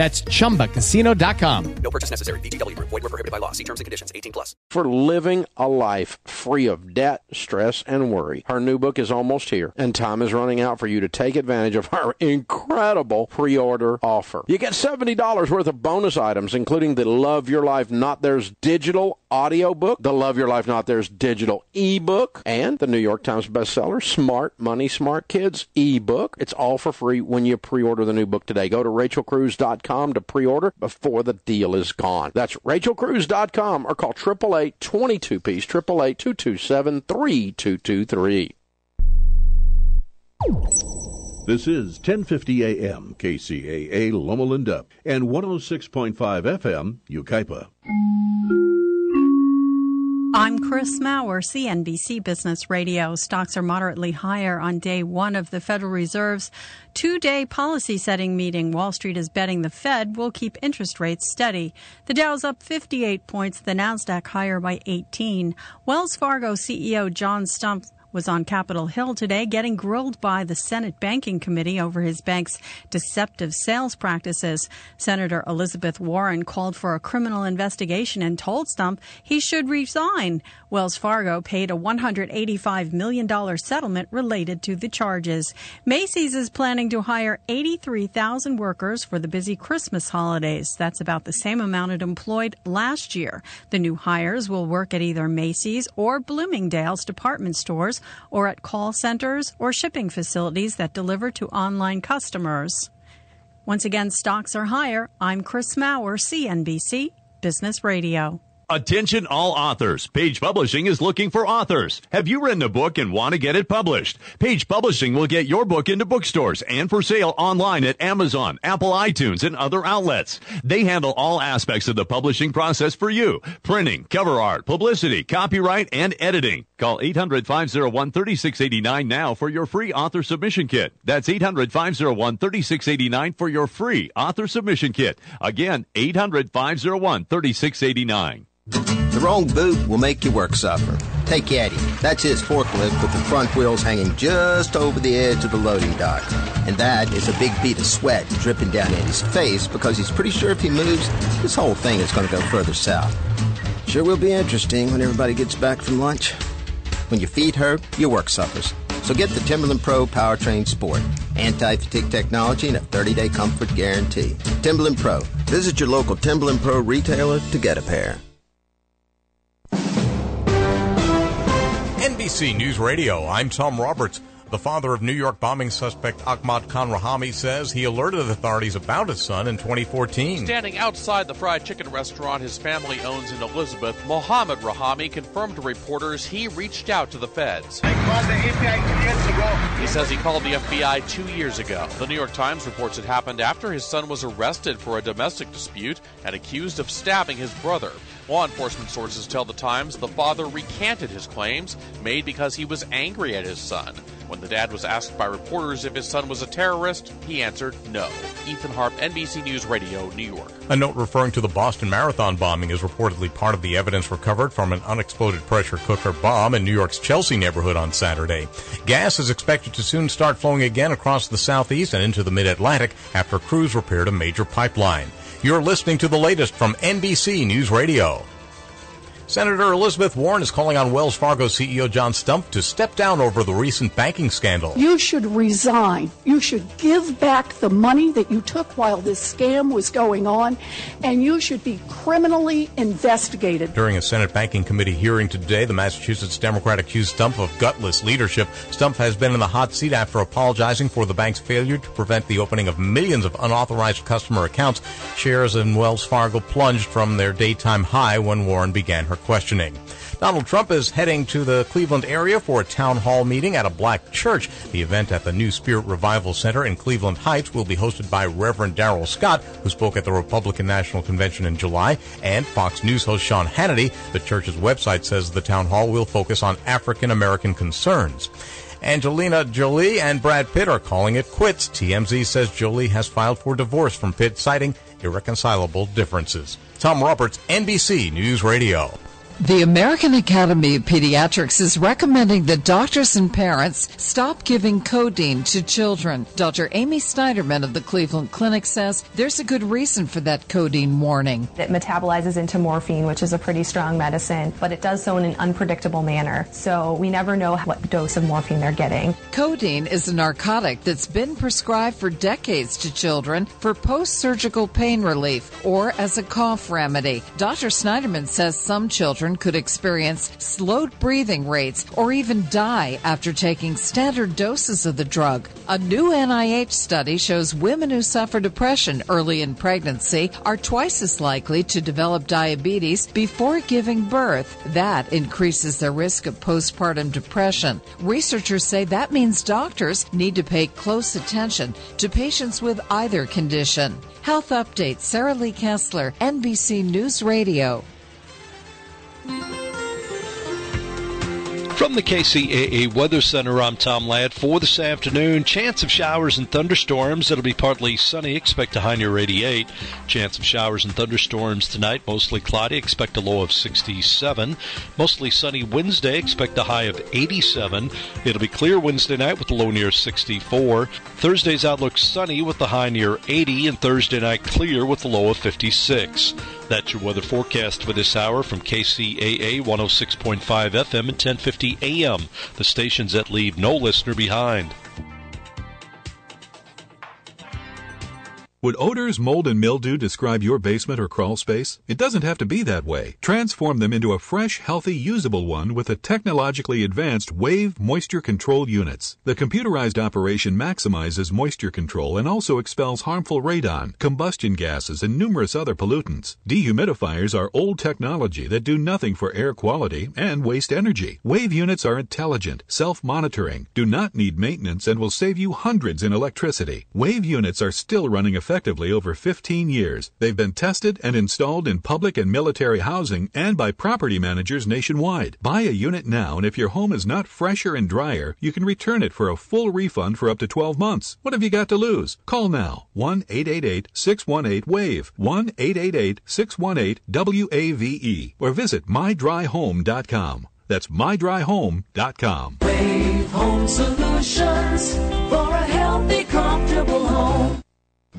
That's chumbacasino.com. No purchase necessary. VGW Group. Void were prohibited by law. See terms and conditions. 18 plus. For living a life free of debt, stress, and worry. Her new book is almost here, and time is running out for you to take advantage of our incredible pre-order offer. You get $70 worth of bonus items, including the Love Your Life Not Theirs digital audio book, the Love Your Life Not Theirs digital ebook, and the New York Times bestseller Smart Money Smart Kids ebook. It's all for free when you pre-order the new book today. Go to rachelcruz.com to pre-order before the deal is gone. That's rachelcruz.com or call 888 22 piece 888 227 3223. This is 1050 AM KCAA Loma Linda and 106.5 FM Yucaipa. I'm Chris Maurer, CNBC Business Radio. Stocks are moderately higher on day one of the Federal Reserve's two day policy setting meeting. Wall Street is betting the Fed will keep interest rates steady. The Dow's up 58 points, the NASDAQ higher by 18. Wells Fargo CEO John Stumpf was on Capitol Hill today getting grilled by the Senate Banking Committee over his bank's deceptive sales practices. Senator Elizabeth Warren called for a criminal investigation and told Stumpf he should resign. Wells Fargo paid a $185 million settlement related to the charges. Macy's is planning to hire 83,000 workers for the busy Christmas holidays. That's about the same amount it employed last year. The new hires will work at either Macy's or Bloomingdale's department stores or at call centers or shipping facilities that deliver to online customers. Once again, stocks are higher. I'm Chris Maurer, CNBC Business Radio. Attention all authors. Page Publishing is looking for authors. Have you written a book and want to get it published? Page Publishing will get your book into bookstores and for sale online at Amazon, Apple iTunes, and other outlets. They handle all aspects of the publishing process for you. Printing, cover art, publicity, copyright, and editing. Call 800-501-3689 now for your free author submission kit. That's 800-501-3689 for your free author submission kit. Again, 800-501-3689. The wrong boot will make your work suffer. Take Eddie. That's his forklift with the front wheels hanging just over the edge of the loading dock. And that is a big bead of sweat dripping down Eddie's face because he's pretty sure if he moves, this whole thing is going to go further south. Sure will be interesting when everybody gets back from lunch. When your feet hurt, your work suffers. So get the Timberland Pro Powertrain Sport. Anti-fatigue technology and a 30-day comfort guarantee. Timberland Pro. Visit your local Timberland Pro retailer to get a pair. NBC News Radio, I'm Tom Roberts. The father of New York bombing suspect Ahmad Khan Rahami says he alerted authorities about his son in 2014. Standing outside the fried chicken restaurant his family owns in Elizabeth, Mohammed Rahami confirmed to reporters he reached out to the feds. I called the FBI years ago. He says he called the FBI two years ago. The New York Times reports it happened after his son was arrested for a domestic dispute and accused of stabbing his brother. Law enforcement sources tell the Times the father recanted his claims made because he was angry at his son. When the dad was asked by reporters if his son was a terrorist, he answered no. Ethan Harp, NBC News Radio, New York. A note referring to the Boston Marathon bombing is reportedly part of the evidence recovered from an unexploded pressure cooker bomb in New York's Chelsea neighborhood on Saturday. Gas is expected to soon start flowing again across the southeast and into the mid-Atlantic after crews repaired a major pipeline. You're listening to the latest from NBC News Radio. Senator Elizabeth Warren is calling on Wells Fargo CEO John Stumpf to step down over the recent banking scandal. You should resign. You should give back the money that you took while this scam was going on, and you should be criminally investigated. During a Senate Banking Committee hearing today, the Massachusetts Democrat accused Stumpf of gutless leadership. Stumpf has been in the hot seat after apologizing for the bank's failure to prevent the opening of millions of unauthorized customer accounts. Shares in Wells Fargo plunged from their daytime high when Warren began her questioning. Donald Trump is heading to the Cleveland area for a town hall meeting at a black church. The event at the New Spirit Revival Center in Cleveland Heights will be hosted by Reverend Darrell Scott, who spoke at the Republican National Convention in July, and Fox News host Sean Hannity. The church's website says the town hall will focus on African American concerns. Angelina Jolie and Brad Pitt are calling it quits. TMZ says Jolie has filed for divorce from Pitt, citing irreconcilable differences. Tom Roberts, NBC News Radio. The American Academy of Pediatrics is recommending that doctors and parents stop giving codeine to children. Dr. Amy Snyderman of the Cleveland Clinic says there's a good reason for that codeine warning. It metabolizes into morphine, which is a pretty strong medicine, but it does so in an unpredictable manner. So we never know what dose of morphine they're getting. Codeine is a narcotic that's been prescribed for decades to children for post surgical pain relief or as a cough remedy. Dr. Snyderman says some children could experience slowed breathing rates or even die after taking standard doses of the drug. A new NIH study shows women who suffer depression early in pregnancy are twice as likely to develop diabetes before giving birth. That increases their risk of postpartum depression. Researchers say that means doctors need to pay close attention to patients with either condition. Health Update, Sarah Lee Kessler, NBC News Radio. From the KCAA Weather Center, I'm Tom Ladd. For this afternoon, chance of showers and thunderstorms. It'll be partly sunny. Expect a high near 88. Chance of showers and thunderstorms tonight. Mostly cloudy. Expect a low of 67. Mostly sunny Wednesday. Expect a high of 87. It'll be clear Wednesday night with a low near 64. Thursday's outlook sunny with the high near 80. And Thursday night clear with a low of 56. That's your weather forecast for this hour from KCAA 106.5 FM and 1050 AM, the stations that leave no listener behind. Would odors, mold, and mildew describe your basement or crawl space? It doesn't have to be that way. Transform them into a fresh, healthy, usable one with the technologically advanced Wave moisture control units. The computerized operation maximizes moisture control and also expels harmful radon, combustion gases, and numerous other pollutants. Dehumidifiers are old technology that do nothing for air quality and waste energy. Wave units are intelligent, self-monitoring, do not need maintenance, and will save you hundreds in electricity. Wave units are still running effectively over 15 years. They've been tested and installed in public and military housing and by property managers nationwide. Buy a unit now, and if your home is not fresher and drier, you can return it for a full refund for up to 12 months. What have you got to lose? Call now 1 888 618 WAVE, 1 888 618 WAVE, or visit mydryhome.com. That's mydryhome.com. Wave Home Solutions for a healthy, comfortable home.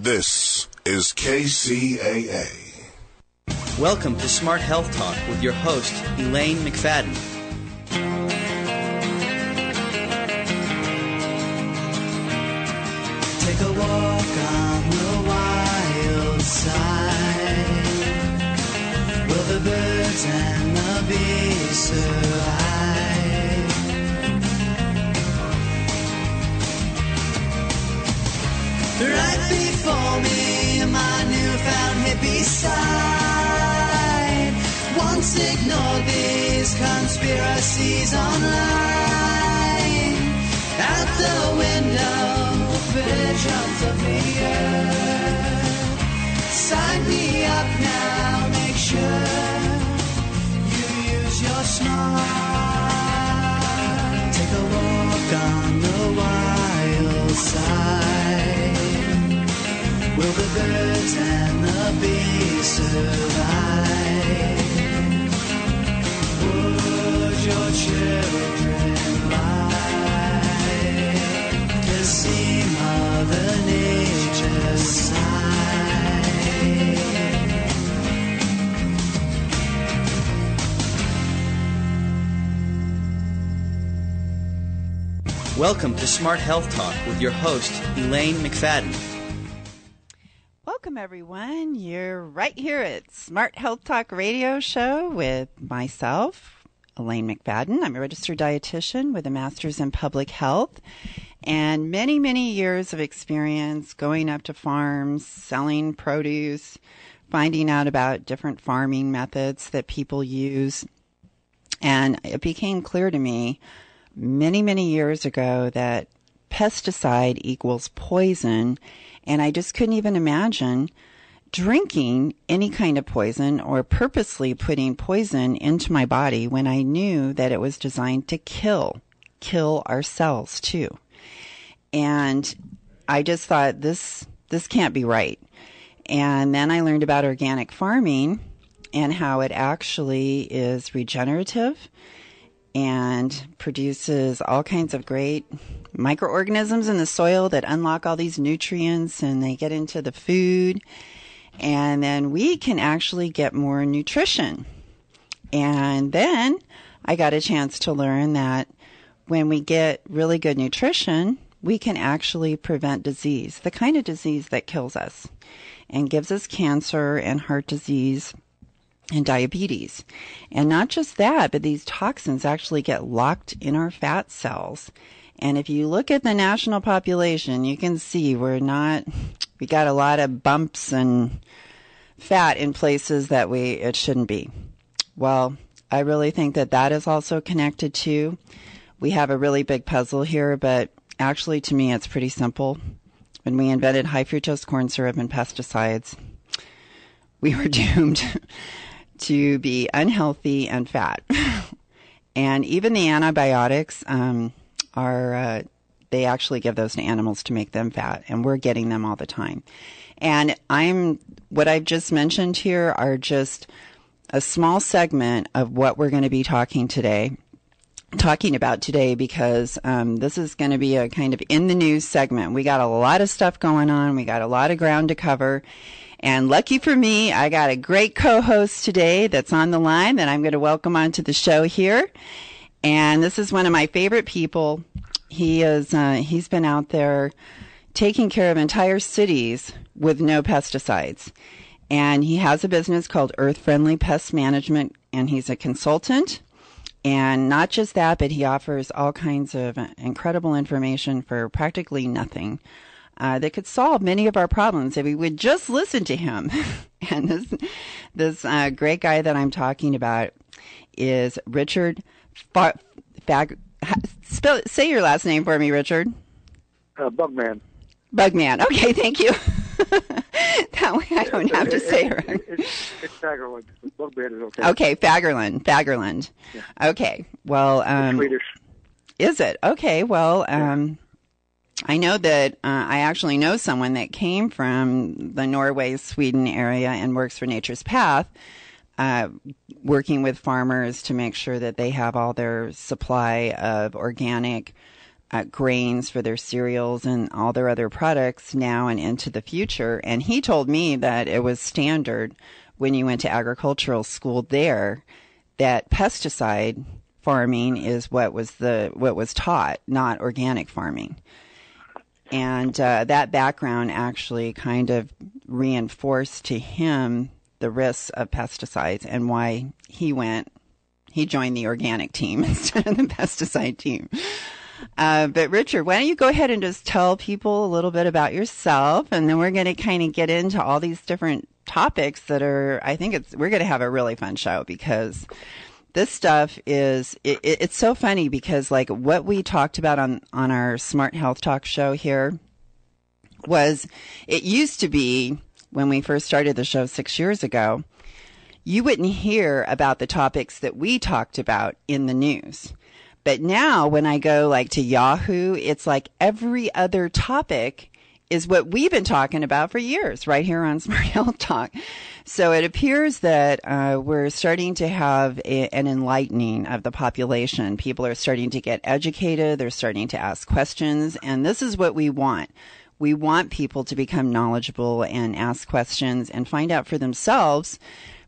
This is KCAA. Welcome to Smart Health Talk with your host, Elaine McFadden. Take a walk on the wild side. Will the birds and the bees survive? Right before me, my newfound hippie side. Once ignored these conspiracies online. Out the window, visions of the earth. Sign me up now, make sure you use your smart. Take a walk on the wild side. Will the birds and the bees survive? Would your children lie to see Mother Nature's? Welcome to Smart Health Talk with your host, Elaine McFadden. Welcome, everyone. You're right here at Smart Health Talk Radio Show with myself, Elaine McFadden. I'm a registered dietitian with a master's in public health and many, many years of experience going up to farms, selling produce, finding out about different farming methods that people use. And it became clear to me many, many years ago that pesticide equals poison. And I just couldn't even imagine drinking any kind of poison or purposely putting poison into my body when I knew that it was designed to kill, kill our cells too. And I just thought this, this can't be right. And then I learned about organic farming and how it actually is regenerative and produces all kinds of great microorganisms in the soil that unlock all these nutrients and they get into the food. And then we can actually get more nutrition. And then I got a chance to learn that when we get really good nutrition, we can actually prevent disease, the kind of disease that kills us and gives us cancer and heart disease and diabetes. And not just that, but these toxins actually get locked in our fat cells. And if you look at the national population, you can see we're not, we got a lot of bumps and fat in places that we, it shouldn't be. Well, I really think that that is also connected to. We have a really big puzzle here, but actually to me it's pretty simple. When we invented high fructose corn syrup and pesticides, we were doomed to be unhealthy and fat. and even the antibiotics um, are, uh, they actually give those to animals to make them fat, and we're getting them all the time. And I'm, what I've just mentioned here are just a small segment of what we're going to be talking today talking about today because um, this is going to be a kind of in the news segment. We got a lot of stuff going on. We got a lot of ground to cover. And lucky for me, I got a great co-host today that's on the line that I'm going to welcome onto the show here. And this is one of my favorite people. He is, uh, he's been out there taking care of entire cities with no pesticides. And he has a business called Earth Friendly Pest Management, and he's a consultant and not just that, but he offers all kinds of incredible information for practically nothing uh, that could solve many of our problems if we would just listen to him. and this, this uh, great guy that I'm talking about is Richard Fag. spell, say your last name for me, Richard. Uh, Bugman. Bugman. Okay, thank you. that way I don't have to say it right. It's, it's Fagerlund. Bugman is okay. Okay, Fagerlund. Fagerlund. Yeah. Okay. Well, um, Swedish. Is it? Okay. Well, um, I know that uh, I actually know someone that came from the Norway, Sweden area and works for Nature's Path, uh, working with farmers to make sure that they have all their supply of organic uh, grains for their cereals and all their other products now and into the future. And he told me that it was standard when you went to agricultural school there that pesticide farming is what was the what was taught, not organic farming. And uh, that background actually kind of reinforced to him the risks of pesticides and why he went, he joined the organic team instead of the pesticide team. Uh, but Richard, why don't you go ahead and just tell people a little bit about yourself, and then we're going to kind of get into all these different topics that are. I think it's we're going to have a really fun show because this stuff is it, it's so funny because like what we talked about on on our Smart Health Talk show here was it used to be when we first started the show six years ago. You wouldn't hear about the topics that we talked about in the news. But now when I go like to Yahoo, it's like every other topic is what we've been talking about for years right here on Smart Health Talk. So it appears that uh, we're starting to have a, an enlightening of the population. People are starting to get educated. They're starting to ask questions. And this is what we want. We want people to become knowledgeable and ask questions and find out for themselves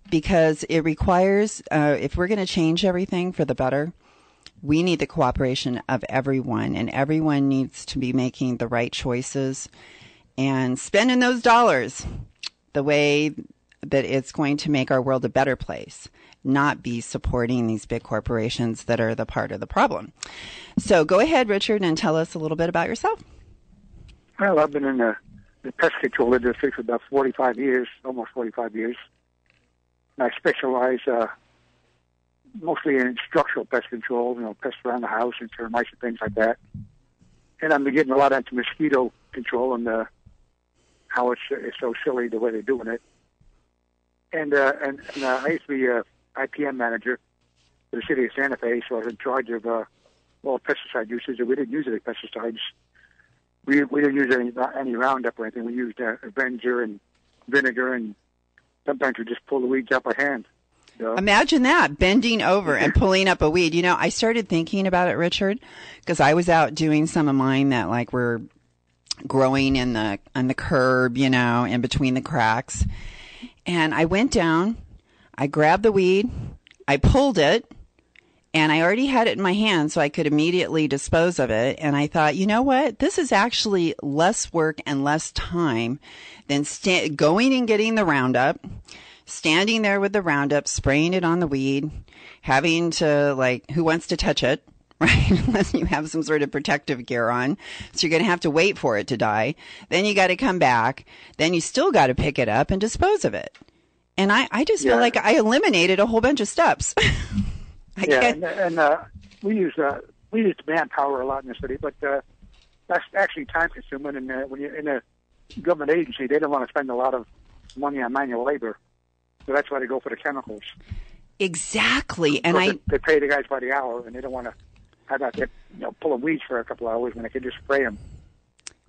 because it requires, uh, if we're going to change everything for the better, we need the cooperation of everyone, and everyone needs to be making the right choices and spending those dollars the way that it's going to make our world a better place, not be supporting these big corporations that are the part of the problem. So go ahead, Richard, and tell us a little bit about yourself. Well, I've been in the, the pest control industry for about 45 years, almost 45 years. I specialize uh, mostly in structural pest control, you know, pests around the house and termites and things like that. And I'm getting a lot into mosquito control and uh, how it's, it's so silly the way they're doing it. And uh, and, and uh, I used to be a IPM manager for the city of Santa Fe, so I was in charge of uh, all pesticide usage. And we didn't use any pesticides. We we didn't use any any Roundup or anything. We used uh, Avenger and vinegar, and sometimes we just pull the weeds out by hand. So, Imagine that bending over and pulling up a weed. You know, I started thinking about it, Richard, because I was out doing some of mine that like were growing in the on the curb, you know, in between the cracks. And I went down, I grabbed the weed, I pulled it, and I already had it in my hand so I could immediately dispose of it. And I thought, you know what? This is actually less work and less time than sta- going and getting the Roundup, standing there with the Roundup, spraying it on the weed, having to like, who wants to touch it? Right? Unless you have some sort of protective gear on. So you're going to have to wait for it to die. Then you got to come back. Then you still got to pick it up and dispose of it. And I, I just feel like I eliminated a whole bunch of steps. I yeah, can't- and, and uh, we use uh, we use manpower a lot in the city, but uh, that's actually time consuming. And uh, when you're in a government agency, they don't want to spend a lot of money on manual labor, so that's why they go for the chemicals. Exactly. And I, they pay the guys by the hour, and they don't want to have that you know pulling weeds for a couple of hours when they can just spray them.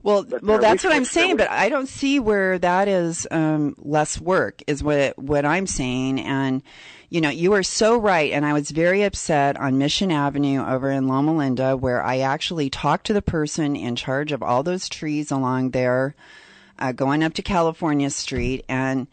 Well, But, well, that's what I'm saying, but I don't see where that is um, less work. Is what what I'm saying, and you know, you are so right. And I was very upset on Mission Avenue over in Loma Linda, where I actually talked to the person in charge of all those trees along there, uh, going up to California Street, and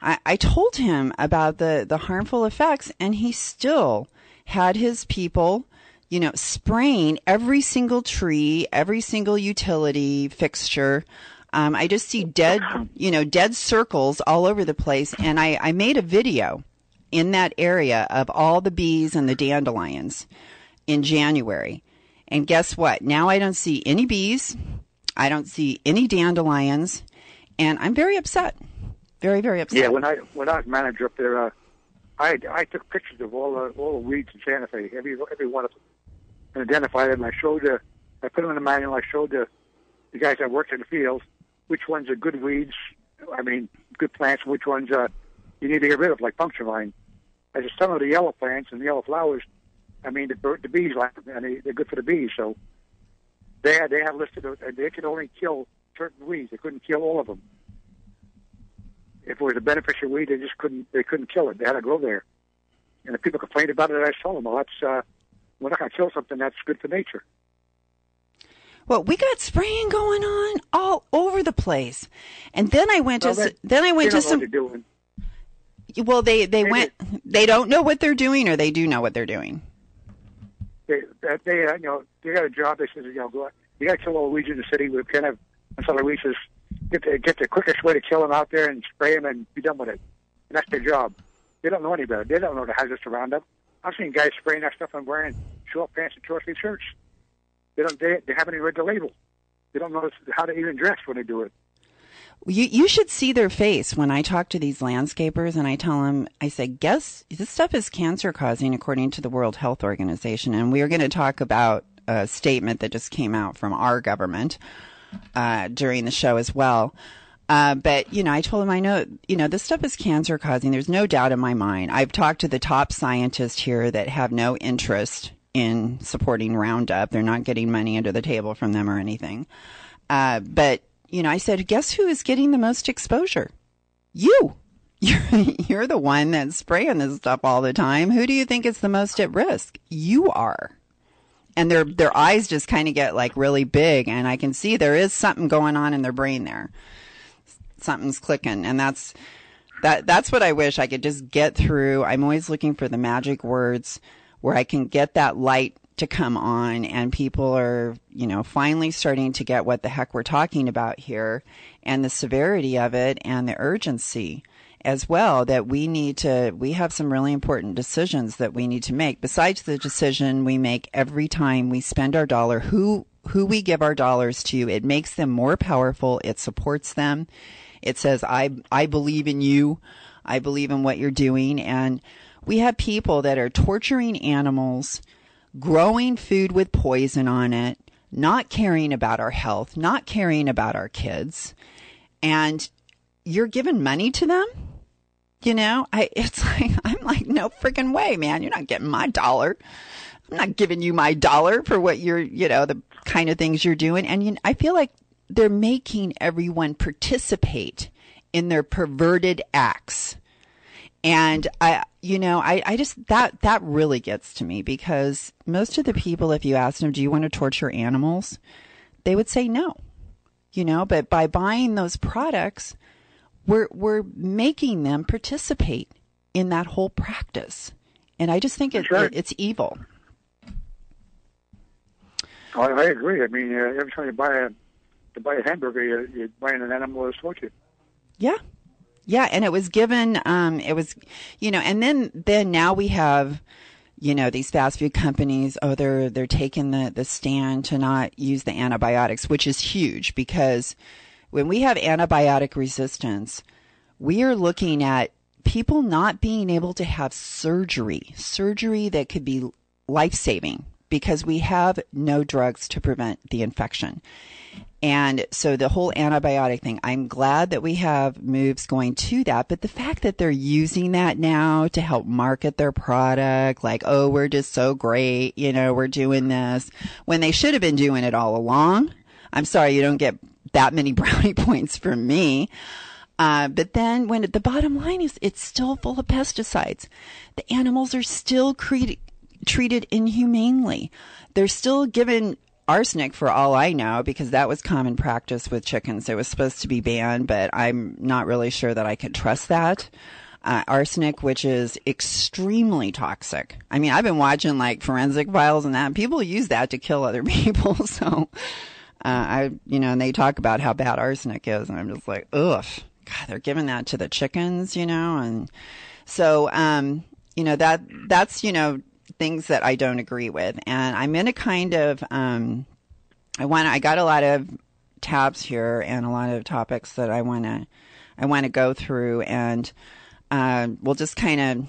I, I told him about the the harmful effects, and he still had his people you know, spraying every single tree, every single utility fixture. Um, I just see dead, you know, dead circles all over the place. And I, I made a video in that area of all the bees and the dandelions in January. And guess what? Now I don't see any bees. I don't see any dandelions. And I'm very upset. Very, very upset. Yeah, when I when I was manager up there, uh, I I took pictures of all the all the weeds in Santa Fe, every every one of them, and identified them. I showed the, I put them in the manual. I showed the the guys that worked in the field which ones are good weeds. I mean, good plants. Which ones uh, you need to get rid of, like puncture vine. I just some of the yellow plants and the yellow flowers. I mean, the the bees like them, and they, they're good for the bees. So they had they had listed uh, they could only kill certain weeds. They couldn't kill all of them if it was a beneficial weed, they just couldn't they couldn't kill it. They had to grow there. And if people complained about it, I told them, well, that's uh, we're not going to kill something that's good for nature. Well, we got spraying going on all over the place, and then I went Well, to they, then I went to some. Well, they they They went. They don't know what they're doing, or they do know what they're doing. They they, they uh, you know they got a job. They says you know go out, you got to kill all the weeds in the city. We kind of and so Luis says get the get the quickest way to kill them out there and spray them and be done with it. And that's their job. They don't know any better. They don't know the hazards around them. I've seen guys spraying that stuff and wearing short pants and short sleeve shirts. They don't. They, they haven't even read the label. They don't know how to even dress when they do it. You you should see their face when I talk to these landscapers and I tell them I say guess this stuff is cancer causing according to the World Health Organization and we are going to talk about a statement that just came out from our government uh, during the show as well. Uh, but you know, I told them I know you know this stuff is cancer causing. There's no doubt in my mind. I've talked to the top scientists here that have no interest in supporting Roundup. They're not getting money under the table from them or anything. Uh, but you know, I said, guess who is getting the most exposure? You. You're, you're the one that's spraying this stuff all the time. Who do you think is the most at risk? You are. And their their eyes just kind of get like really big, and I can see there is something going on in their brain there. Something's clicking, and that's that. That's what I wish I could just get through. I'm always looking for the magic words. where I can get that light to come on and people are, you know, finally starting to get what the heck we're talking about here and the severity of it and the urgency as well that we need to we have some really important decisions that we need to make. Besides the decision we make every time we spend our dollar who who we give our dollars to it makes them more powerful it supports them. It says i i believe in you. I believe in what you're doing. And we have people that are torturing animals growing food with poison on it not caring about our health not caring about our kids. And you're giving money to them you know, I it's like I'm like no freaking way, man. You're not getting my dollar. I'm not giving you my dollar for what you're, you know, the kind of things you're doing. And you know, I feel like they're making everyone participate in their perverted acts. And I, you know, I, I just, that, that really gets to me because most of the people, if you ask them, do you want to torture animals? They would say no, you know, but by buying those products, we're we're making them participate in that whole practice, and I just think it, Sure. it, it's evil. I, I agree. I mean, uh, every time you buy a to buy a hamburger, you're, you're buying an animal that's tortured. Yeah. Yeah, and it was given um it was you know, and then then now we have you know, these fast food companies, oh they're they're taking the the stand to not use the antibiotics, which is huge because when we have antibiotic resistance, we are looking at people not being able to have surgery, surgery that could be life-saving because we have no drugs to prevent the infection. And so the whole antibiotic thing, I'm glad that we have moves going to that. But the fact that they're using that now to help market their product, like, oh, we're just so great, you know, we're doing this, when they should have been doing it all along. I'm sorry, you don't get that many brownie points from me. Uh, but then when the bottom line is it's still full of pesticides. The animals are still cre- treated inhumanely. They're still given arsenic for all I know because that was common practice with chickens. It was supposed to be banned, but I'm not really sure that I could trust that. Uh, arsenic, which is extremely toxic. I mean, I've been watching like forensic files and that. People use that to kill other people. So, I, you know, and they talk about how bad arsenic is, and I'm just like, ugh, God, they're giving that to the chickens, you know, and so, um, you know, that, that's, you know, things that I don't agree with. And I'm in a kind of, um, I want, I got a lot of tabs here and a lot of topics that I want to, I want to go through and, uh, we'll just kind of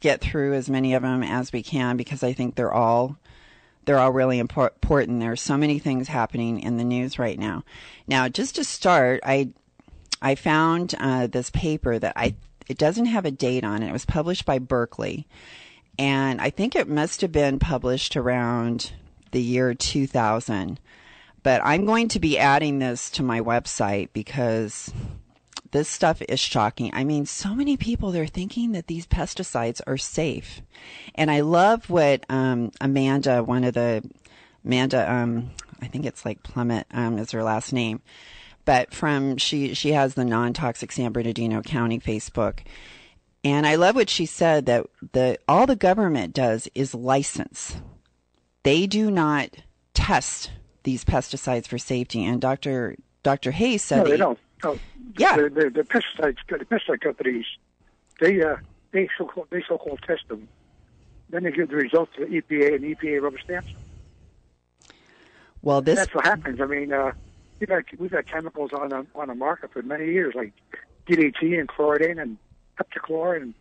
get through as many of them as we can because I think they're all, they're all really impor- important. There's so many things happening in the news right now. Now, just to start, I I found uh, this paper that I it doesn't have a date on it. It was published by Berkeley, and I think it must have been published around the year 2000. But I'm going to be adding this to my website because this stuff is shocking. I mean, so many people they're thinking that these pesticides are safe, and I love what um, Amanda, one of the Amanda, um, I think it's like Plummet um, is her last name, but from she she has the non toxic San Bernardino County Facebook, and I love what she said that the all the government does is license. They do not test these pesticides for safety, and Dr. Dr. Hayes said no, they that- don't. No. Yeah. The, the, the pesticides, the pesticide companies, they uh, they so called they so called test them. Then they give the results to the EPA, and the EPA rubber stamps. Well, this That's what happens. I mean, uh, we've had we've had chemicals on the on the market for many years, like DDT and chloridane and heptachlor, and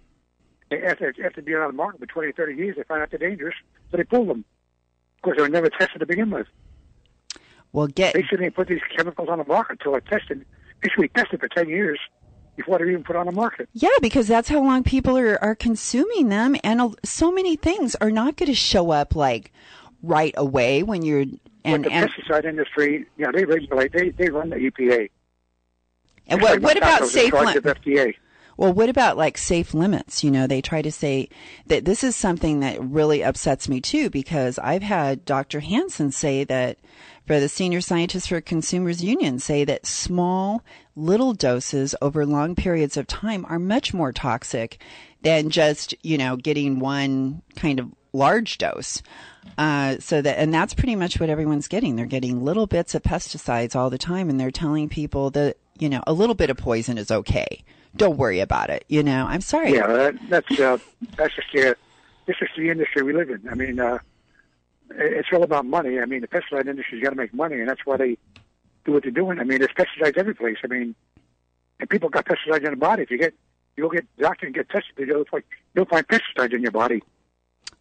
after after being on the market for 20, 30 years, they find out they're dangerous, so they pull them. Of course, they were never tested to begin with. well get They shouldn't even put these chemicals on the market until they're tested. They should be tested for 10 years before they're even put on the market. Yeah, because that's how long people are, are consuming them. And so many things are not going to show up like right away when you're. And, but the and, pesticide industry, you know, they regulate, they, they run the EPA. and what, what about safe FDA? Well, what about like safe limits? You know, they try to say that this is something that really upsets me too, because I've had Dr. Hansen say that for the senior scientist for Consumers Union say that small little doses over long periods of time are much more toxic than just, you know, getting one kind of large dose. Uh, so that, and that's pretty much what everyone's getting. They're getting little bits of pesticides all the time, and they're telling people that you know a little bit of poison is okay. Don't worry about it. You know, I'm sorry. Yeah, that, that's uh, that's just the this is the industry we live in. I mean, uh, it's all about money. I mean, the pesticide industry's got to make money, and that's why they do what they're doing. I mean, there's pesticides every place. I mean, and people got pesticides in their body. If you get you go get doctor and get tested, you'll find you'll find pesticides in your body.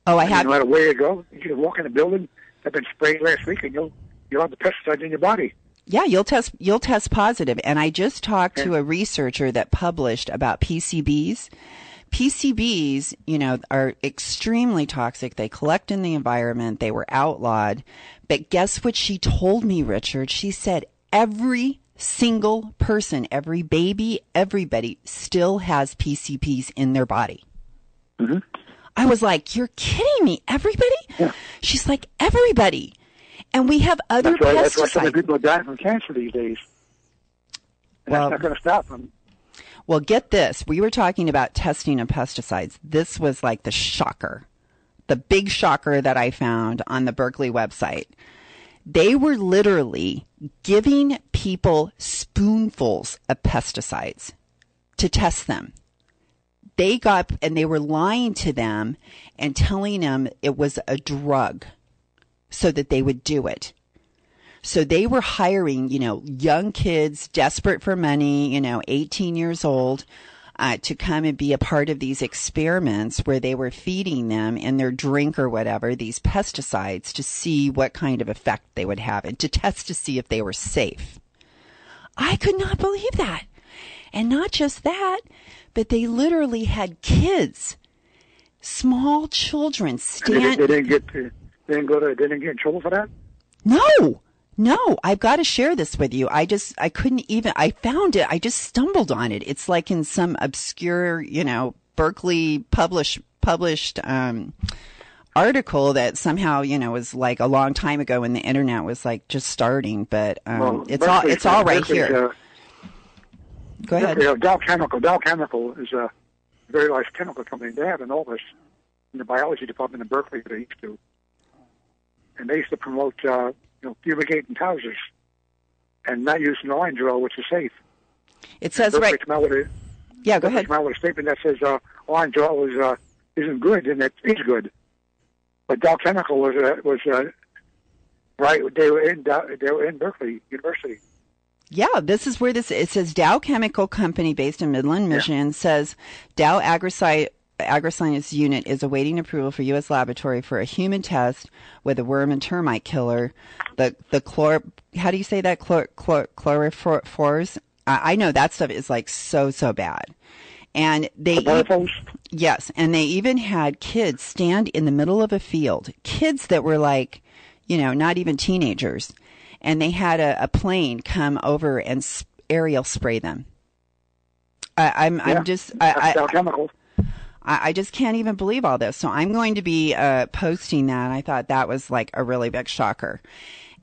Oh, I mean, have. no matter where you go, you can walk in a building that's been sprayed last week, and you'll you'll have the pesticides in your body. Yeah, you'll test you'll test positive. And I just talked to a researcher that published about PCBs. PCBs, you know, are extremely toxic. They collect in the environment. They were outlawed. But guess what she told me, Richard? She said every single person, every baby, everybody still has PCBs in their body. Mm-hmm. I was like, "You're kidding me! Everybody?" She's like, "Everybody." And we have other That's why, that's why so many people are dying from cancer these days. And Well- that's not going to stop them. Well, get this. We were talking about testing of pesticides. This was like the shocker, the big shocker that I found on the Berkeley website. They were literally giving people spoonfuls of pesticides to test them. They got, and they were lying to them and telling them it was a drug so that they would do it. So they were hiring, you know, young kids desperate for money, you know, 18 years old, uh, to come and be a part of these experiments where they were feeding them in their drink or whatever these pesticides to see what kind of effect they would have and to test to see if they were safe. I could not believe that. And not just that, but they literally had kids, small children And They, stand. they didn't get they didn't go to didn't get in trouble for that. No, no, I've got to share this with you. I just, I couldn't even, I found it. I just stumbled on it. It's like in some obscure, you know, Berkeley published, published, um, article that somehow, you know, was like a long time ago when the internet was like just starting, but, um, Well, it's all, it's all right Berkeley's, here. uh, Go ahead. Berkeley, uh, Dow Chemical. Dow Chemical is a very large chemical company. They have an office in the biology department in Berkeley. They used to, and they used to promote uh, you know fumigating houses and not using orange oil, which is safe. It says right. Came out with a, Yeah, go ahead. Came out with a statement that says uh, orange oil is uh, isn't good, and it is good. But Dow Chemical was uh, was uh, right. They were in Dow, they were in Berkeley University. Yeah, this is where this it says Dow Chemical Company based in Midland, Michigan says Dow Agrosci AgroScience unit is awaiting approval for U.S. laboratory for a human test with a worm and termite killer. The the chlor how do you say that chlor, chlor, chlorophores? I, I know that stuff is like so so bad, and they e- yes, and they even had kids stand in the middle of a field, kids that were like, you know, not even teenagers, and they had a, a plane come over and aerial spray them. I, I'm Yeah, I'm just I, I, Dow Chemical. I, I just can't even believe all this. So I'm going to be uh, posting that. I thought that was like a really big shocker.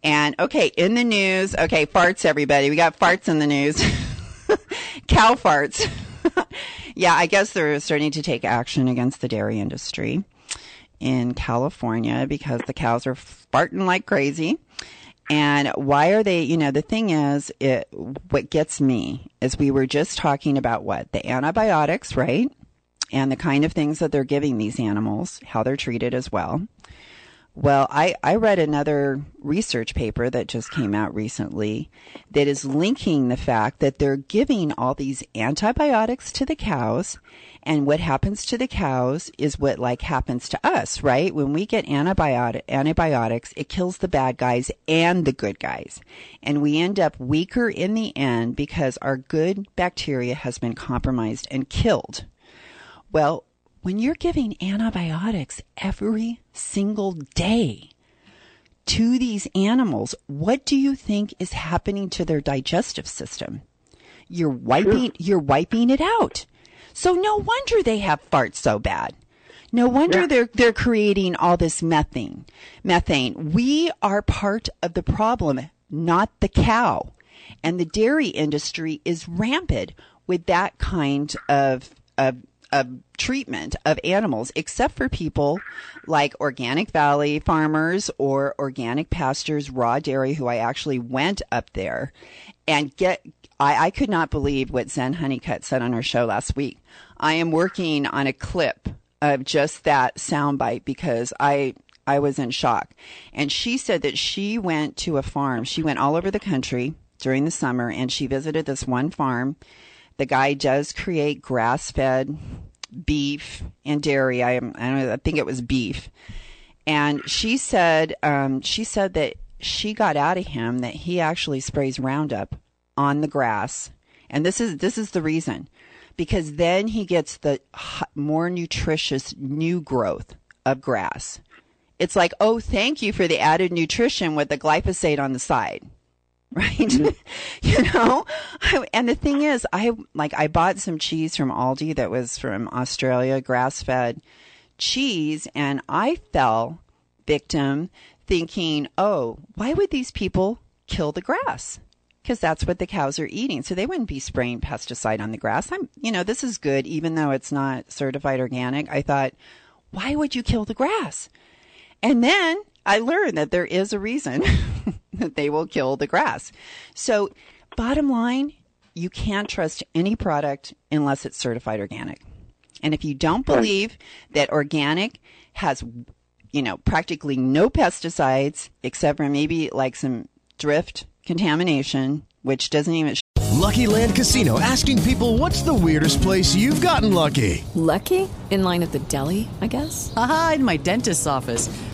And okay, in the news, okay, farts, everybody. We got farts in the news. Cow farts. yeah, I guess they're starting to take action against the dairy industry in California because the cows are farting like crazy. And why are they, you know, the thing is, it, what gets me is we were just talking about what? The antibiotics, right? And the kind of things that they're giving these animals, how they're treated as well. Well, I, I read another research paper that just came out recently that is linking the fact that they're giving all these antibiotics to the cows. And what happens to the cows is what like happens to us, right? When we get antibiotic, antibiotics, it kills the bad guys and the good guys. And we end up weaker in the end because our good bacteria has been compromised and killed. Well, when you're giving antibiotics every single day to these animals, what do you think is happening to their digestive system? You're wiping, you're wiping it out. So no wonder they have farts so bad. No wonder they're they're creating all this methane. Methane. We are part of the problem, not the cow. And the dairy industry is rampant with that kind of of of treatment of animals except for people like Organic Valley farmers or Organic Pastures Raw Dairy, who I actually went up there and get. I, I could not believe what Zen Honeycutt said on her show last week. I am working on a clip of just that soundbite because I I was in shock. And she said that she went to a farm. She went all over the country during the summer and she visited this one farm. The guy does create grass fed beef and dairy. I, I, I think it was beef. And she said, um, she said that she got out of him that he actually sprays Roundup on the grass. And this is, this is the reason because then he gets the more nutritious new growth of grass. It's like, oh, thank you for the added nutrition with the glyphosate on the side. Right. Mm-hmm. you know? I, and the thing is, I like, I bought some cheese from Aldi that was from Australia, grass fed cheese, and I fell victim thinking, oh, why would these people kill the grass? Because that's what the cows are eating. So they wouldn't be spraying pesticide on the grass. I'm, you know, this is good, even though it's not certified organic. I thought, why would you kill the grass? And then I learned that there is a reason that they will kill the grass. So, bottom line, you can't trust any product unless it's certified organic. And if you don't believe that organic has, you know, practically no pesticides except for maybe like some drift contamination, which doesn't even. Lucky Land Casino asking people what's the weirdest place you've gotten lucky? Lucky? In line at the deli, I guess? Aha, in my dentist's office.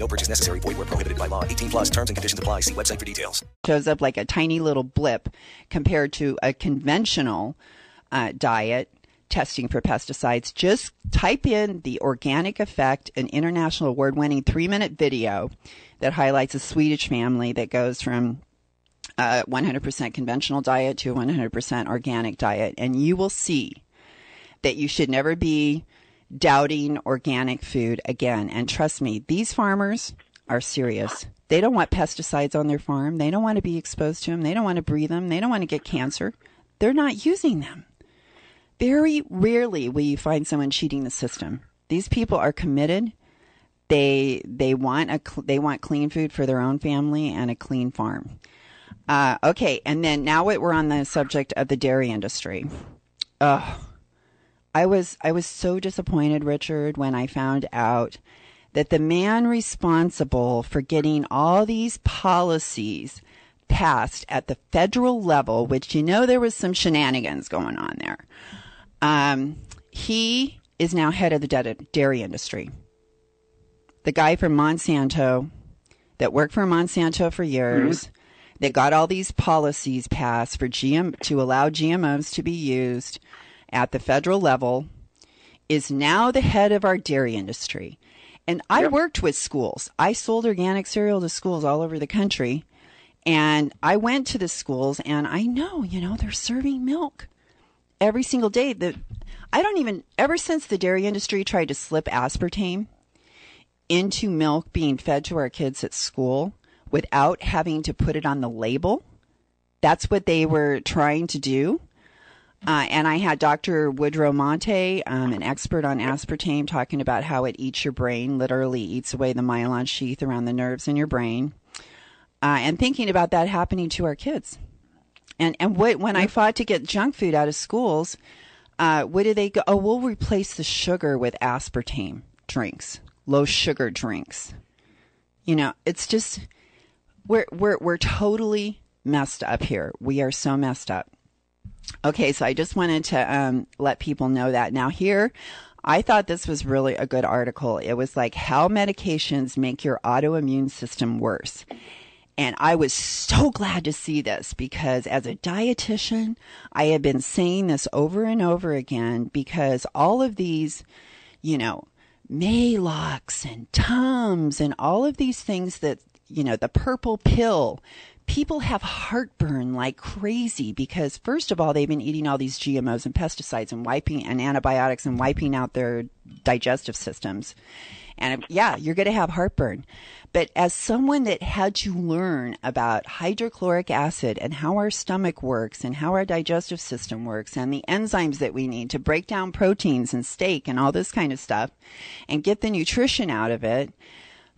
No purchase necessary. Void where prohibited by law. 18 plus terms and conditions apply. See website for details. shows up like a tiny little blip compared to a conventional uh, diet testing for pesticides. Just type in the organic effect, an international award winning three minute video that highlights a Swedish family that goes from a 100% conventional diet to a 100% organic diet. And you will see that you should never be doubting organic food again. And trust me, these farmers are serious. They don't want pesticides on their farm. They don't want to be exposed to them. They don't want to breathe them. They don't want to get cancer. They're not using them. Very rarely will you find someone cheating the system. These people are committed. They they want a they want clean food for their own family and a clean farm. Uh, okay, and then now we're on the subject of the dairy industry, ugh, I was I was so disappointed, Richard, when I found out that the man responsible for getting all these policies passed at the federal level, which you know there was some shenanigans going on there, um, he is now head of the dairy industry. The guy from Monsanto that worked for Monsanto for years, that got all these policies passed for GM to allow GMOs to be used at the federal level, is now the head of our dairy industry. And I worked with schools. I sold organic cereal to schools all over the country. And I went to the schools and I know, you know, they're serving milk every single day. The I don't even ever since the dairy industry tried to slip aspartame into milk being fed to our kids at school without having to put it on the label. That's what they were trying to do. Uh, and I had Dr. Woodrow Monte, um, an expert on aspartame, talking about how it eats your brain, literally eats away the myelin sheath around the nerves in your brain, uh, and thinking about that happening to our kids. And and what, when I fought to get junk food out of schools, uh, what did they go? Oh, we'll replace the sugar with aspartame drinks, low sugar drinks. You know, it's just we're we're we're totally messed up here. We are so messed up. Okay, so I just wanted to um, let people know that. Now, here, I thought this was really a good article. It was like how medications make your autoimmune system worse. And I was so glad to see this because as a dietitian, I have been saying this over and over again because all of these, you know, Maalox and Tums and all of these things that, you know, the purple pill, people have heartburn like crazy because first of all, they've been eating all these GMOs and pesticides and wiping and antibiotics and wiping out their digestive systems. And yeah, you're going to have heartburn. But as someone that had to learn about hydrochloric acid and how our stomach works and how our digestive system works and the enzymes that we need to break down proteins and steak and all this kind of stuff and get the nutrition out of it,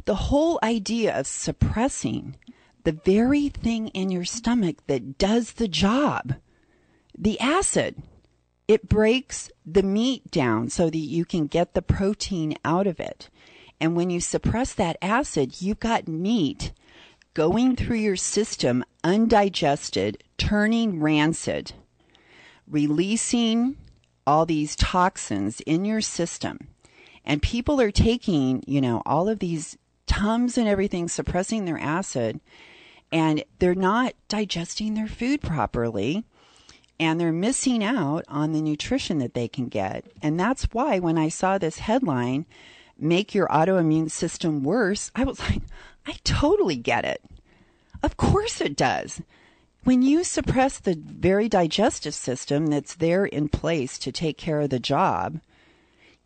the whole idea of suppressing the very thing in your stomach that does the job, the acid, it breaks the meat down so that you can get the protein out of it. And when you suppress that acid, you've got meat going through your system undigested, turning rancid, releasing all these toxins in your system. And people are taking, you know, all of these Tums and everything, suppressing their acid, and they're not digesting their food properly and they're missing out on the nutrition that they can get. And that's why when I saw this headline, make your autoimmune system worse, I was like, I totally get it. Of course it does. When you suppress the very digestive system that's there in place to take care of the job,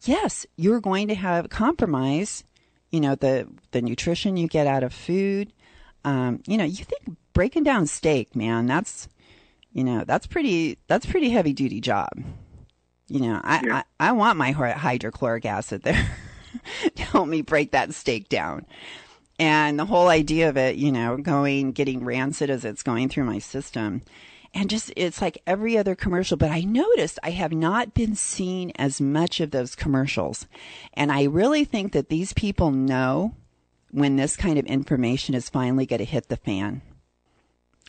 yes, you're going to have compromise, you know, the, the nutrition you get out of food. Um, you know, you think breaking down steak, man, that's, you know, that's pretty, that's pretty heavy duty job. You know, I, yeah. I, I want my hydrochloric acid there. to help me break that steak down. And the whole idea of it, you know, going, getting rancid as it's going through my system. And just, it's like every other commercial. But I noticed I have not been seeing as much of those commercials. And I really think that these people know when this kind of information is finally going to hit the fan.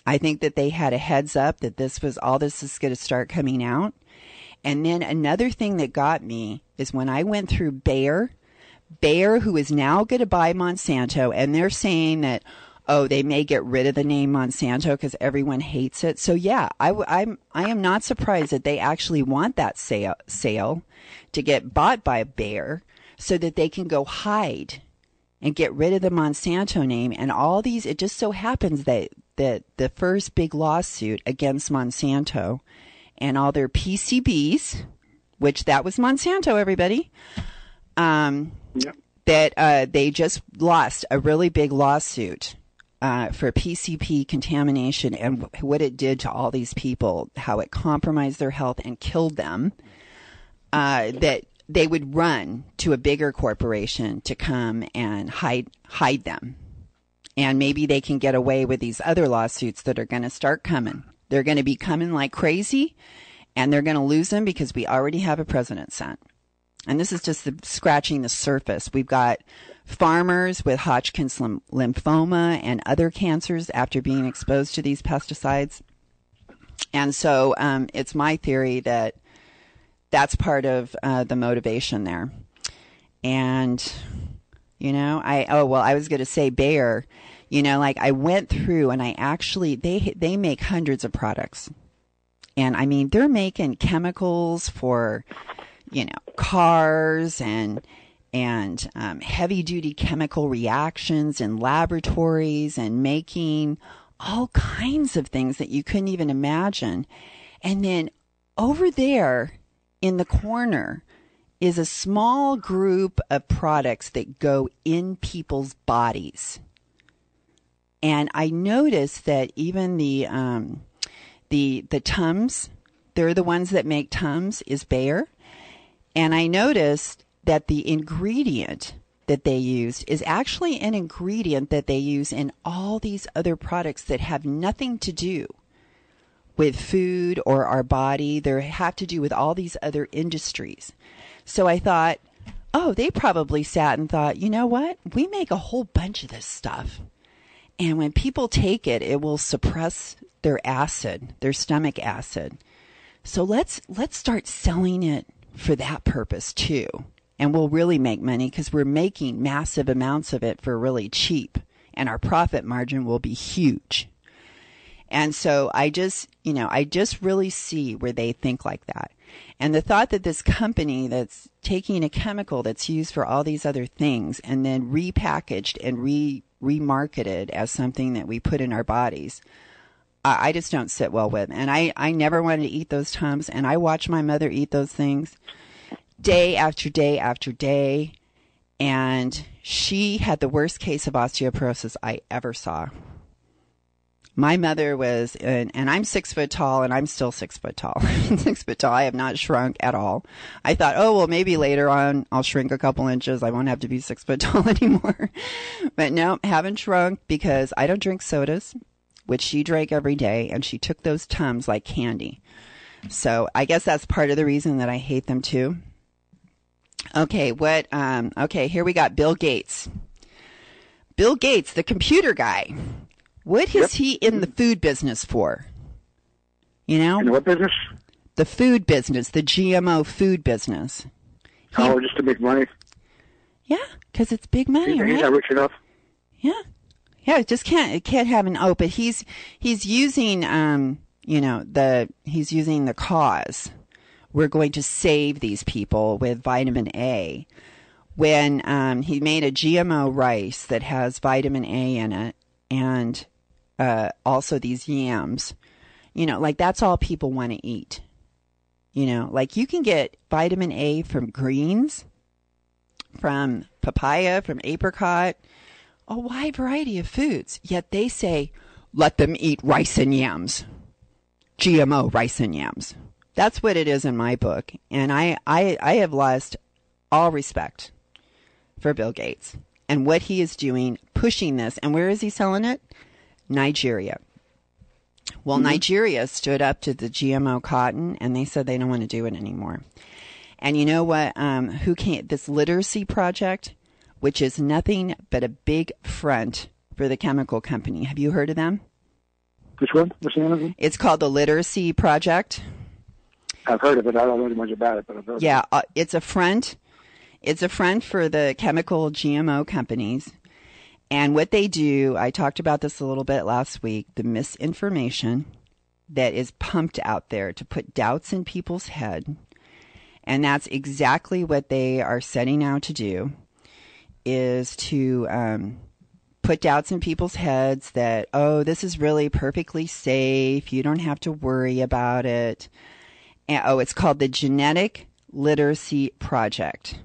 I think that they had a heads up that this was all this is going to start coming out. And then another thing that got me is when I went through Bayer Bayer, who is now going to buy Monsanto, and they're saying that, oh, they may get rid of the name Monsanto because everyone hates it. So yeah, I, I'm I am not surprised that they actually want that sale sale to get bought by Bayer so that they can go hide and get rid of the Monsanto name and all these. It just so happens that that the first big lawsuit against Monsanto and all their PCBs, which that was Monsanto, everybody. Um, Yep. That uh, they just lost a really big lawsuit uh, for PCP contamination and what it did to all these people, how it compromised their health and killed them. Uh, that they would run to a bigger corporation to come and hide hide them, and maybe they can get away with these other lawsuits that are going to start coming. They're going to be coming like crazy, and they're going to lose them because we already have a president sent. And this is just the, scratching the surface. We've got farmers with Hodgkin's lymphoma and other cancers after being exposed to these pesticides. And so um, it's my theory that that's part of uh, the motivation there. And, you know, I, oh, well, I was going to say Bayer, you know, like I went through and I actually, they, they make hundreds of products. And I mean, they're making chemicals for you know, cars and and um, heavy duty chemical reactions in laboratories and making all kinds of things that you couldn't even imagine. And then over there in the corner is a small group of products that go in people's bodies. And I noticed that even the um, the the Tums, they're the ones that make Tums, is Bayer. And I noticed that the ingredient that they used is actually an ingredient that they use in all these other products that have nothing to do with food or our body. They have to do with all these other industries. So I thought, oh, they probably sat and thought, you know what? We make a whole bunch of this stuff. And when people take it, it will suppress their acid, their stomach acid So let's let's start selling it for that purpose too. And we'll really make money because we're making massive amounts of it for really cheap and our profit margin will be huge. And so I just, you know, I just really see where they think like that. And the thought that this company that's taking a chemical that's used for all these other things and then repackaged and re remarketed as something that we put in our bodies, I, I just don't sit well with. And I, I never wanted to eat those tums. And I watch my mother eat those things day after day after day. And she had the worst case of osteoporosis I ever saw. My mother was, and, I'm six foot tall, and I'm still six foot tall. six foot tall. I have not shrunk at all. I thought, oh, well, maybe later on I'll shrink a couple inches. I won't have to be six foot tall anymore. but no, haven't shrunk because I don't drink sodas, which she drank every day, and she took those Tums like candy. So I guess that's part of the reason that I hate them too. Okay, what, um, okay, here we got Bill Gates. Bill Gates, the computer guy. What is he in the food business for? You know? In what business? The food business, the GMO food business. oh, just to make money. Yeah, because it's big money, He's, right? he's not rich enough. Yeah, yeah. It just can't it can't have an O. But he's he's using um you know the he's using the cause. We're going to save these people with vitamin A. When um, he made a GMO rice that has vitamin A in it, and uh, also these yams, you know, like that's all people want to eat. You know, like you can get vitamin A from greens, from papaya, from apricot, a wide variety of foods. Yet they say, let them eat rice and yams. GMO rice and yams. That's what it is in my book. And I, I, I have lost all respect for Bill Gates and what he is doing, pushing this. And where is he selling it? Nigeria. Well, Nigeria stood up to the GMO cotton and they said they don't want to do it anymore. And you know what? Um, who can't, this literacy project, which is nothing but a big front for the chemical company. Have you heard of them? Which one? The name it? It's called the Literacy Project. I've heard of it. I don't know much about it, but I've heard Yeah, uh, it's a front. It's a front for the chemical GMO companies. And what they do, I talked about this a little bit last week, the misinformation that is pumped out there to put doubts in people's head. And that's exactly what they are setting out to do is to um, put doubts in people's heads that, oh, this is really perfectly safe. You don't have to worry about it. And, oh, it's called the Genetic Literacy Project.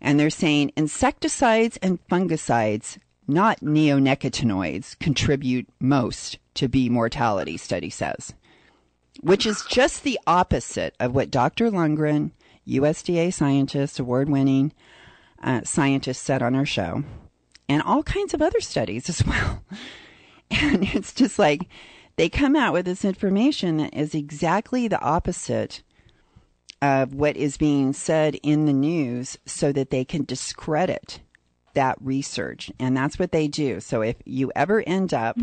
And they're saying insecticides and fungicides, not neonicotinoids, contribute most to bee mortality, study says, which is just the opposite of what Dr. Lundgren, USDA scientist, award winning uh, scientist, said on our show, and all kinds of other studies as well. And it's just like they come out with this information that is exactly the opposite of what is being said in the news so that they can discredit that research. And that's what they do. So if you ever end up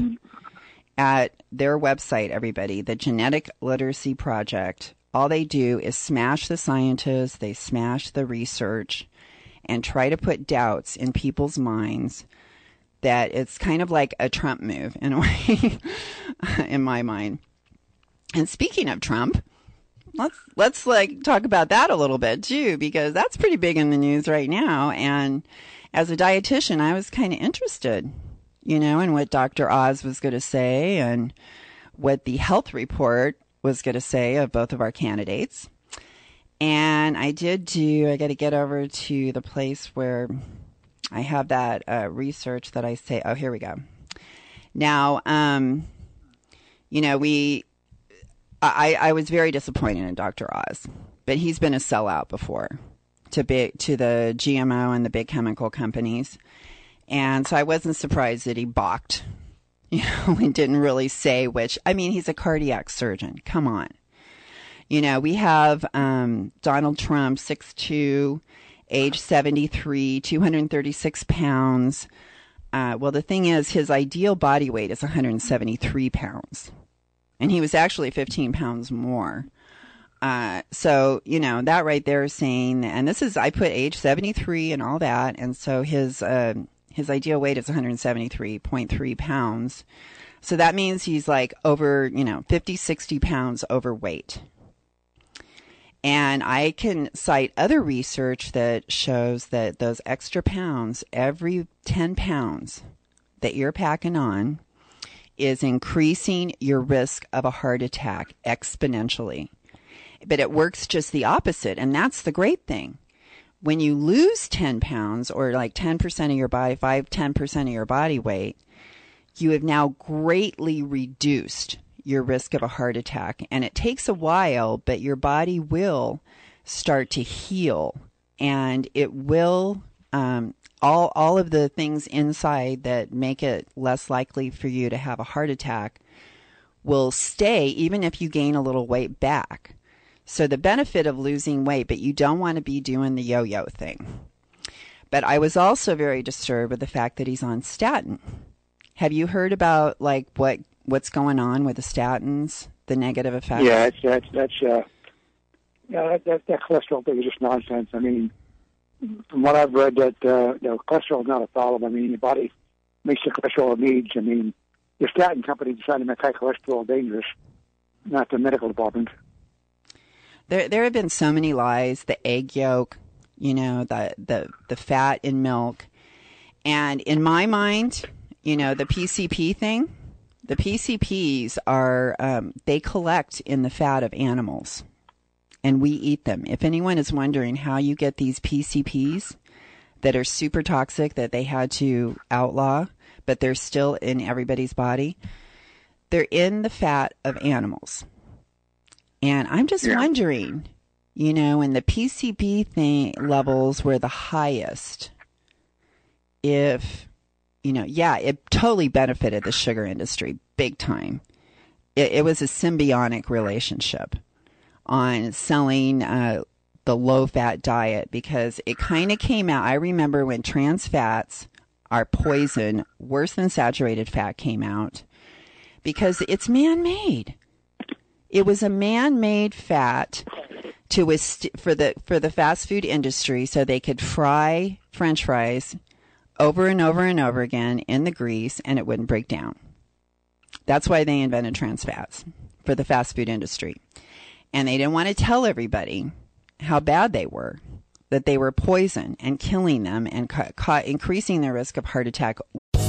at their website, everybody, the Genetic Literacy Project, all they do is smash the scientists, they smash the research, and try to put doubts in people's minds that it's kind of like a Trump move in a way, in my mind. And speaking of Trump, let's let's like talk about that a little bit too because that's pretty big in the news right now and as a dietitian I was kind of interested you know in what Dr. Oz was going to say and what the health report was going to say of both of our candidates and I did do I got to get over to the place where I have that uh, research that I say oh here we go now um you know we I, I was very disappointed in Dr. Oz, but he's been a sellout before to big to the GMO and the big chemical companies, and so I wasn't surprised that he balked, you know, and didn't really say which. I mean, he's a cardiac surgeon. Come on, you know, we have um, Donald Trump, six two, age seventy three, two hundred thirty six pounds. Uh, well, the thing is, his ideal body weight is one hundred seventy three pounds and he was actually 15 pounds more. Uh, so you know that right there is saying, and this is I put age seventy three and all that, and so his uh, his ideal weight is one hundred seventy three point three pounds. So that means he's like over you know 50, 60 pounds overweight. And I can cite other research that shows that those extra pounds, every 10 pounds that you're packing on, is increasing your risk of a heart attack exponentially. But it works just the opposite. And that's the great thing. When you lose 10 pounds or like 10% of your body, 5, 10% of your body weight, you have now greatly reduced your risk of a heart attack. And it takes a while, but your body will start to heal and it will, um, all, all of the things inside that make it less likely for you to have a heart attack will stay even if you gain a little weight back. So the benefit of losing weight, but you don't want to be doing the yo-yo thing. But I was also very disturbed with the fact that he's on statin. Have you heard about like what what's going on with the statins, the negative effects? Yeah, it's, that's that's uh, yeah, that, that that cholesterol thing is just nonsense. I mean, from what I've read, that uh, you know, cholesterol is not a problem. I mean, your body makes the cholesterol it needs. I mean, the statin company decided to make high cholesterol dangerous, not the medical department. There there have been so many lies. The egg yolk, you know, the the the fat in milk, and in my mind, you know, the PCP thing. The PCPs are um, they collect in the fat of animals, and we eat them. If anyone is wondering how you get these PCPs that are super toxic that they had to outlaw, but they're still in everybody's body, they're in the fat of animals. And I'm just Yeah. wondering, you know, when the PCB thing levels were the highest, if, you know, yeah, it totally benefited the sugar industry big time. It, it was a symbiotic relationship on selling uh, the low fat diet because it kind of came out. I remember when trans fats are poison, worse than saturated fat came out because it's man made. It was a man-made fat to for the for the fast food industry, so they could fry French fries over and over and over again in the grease, and it wouldn't break down. That's why they invented trans fats for the fast food industry, and they didn't want to tell everybody how bad they were, that they were poison and killing them and ca- ca- increasing their risk of heart attack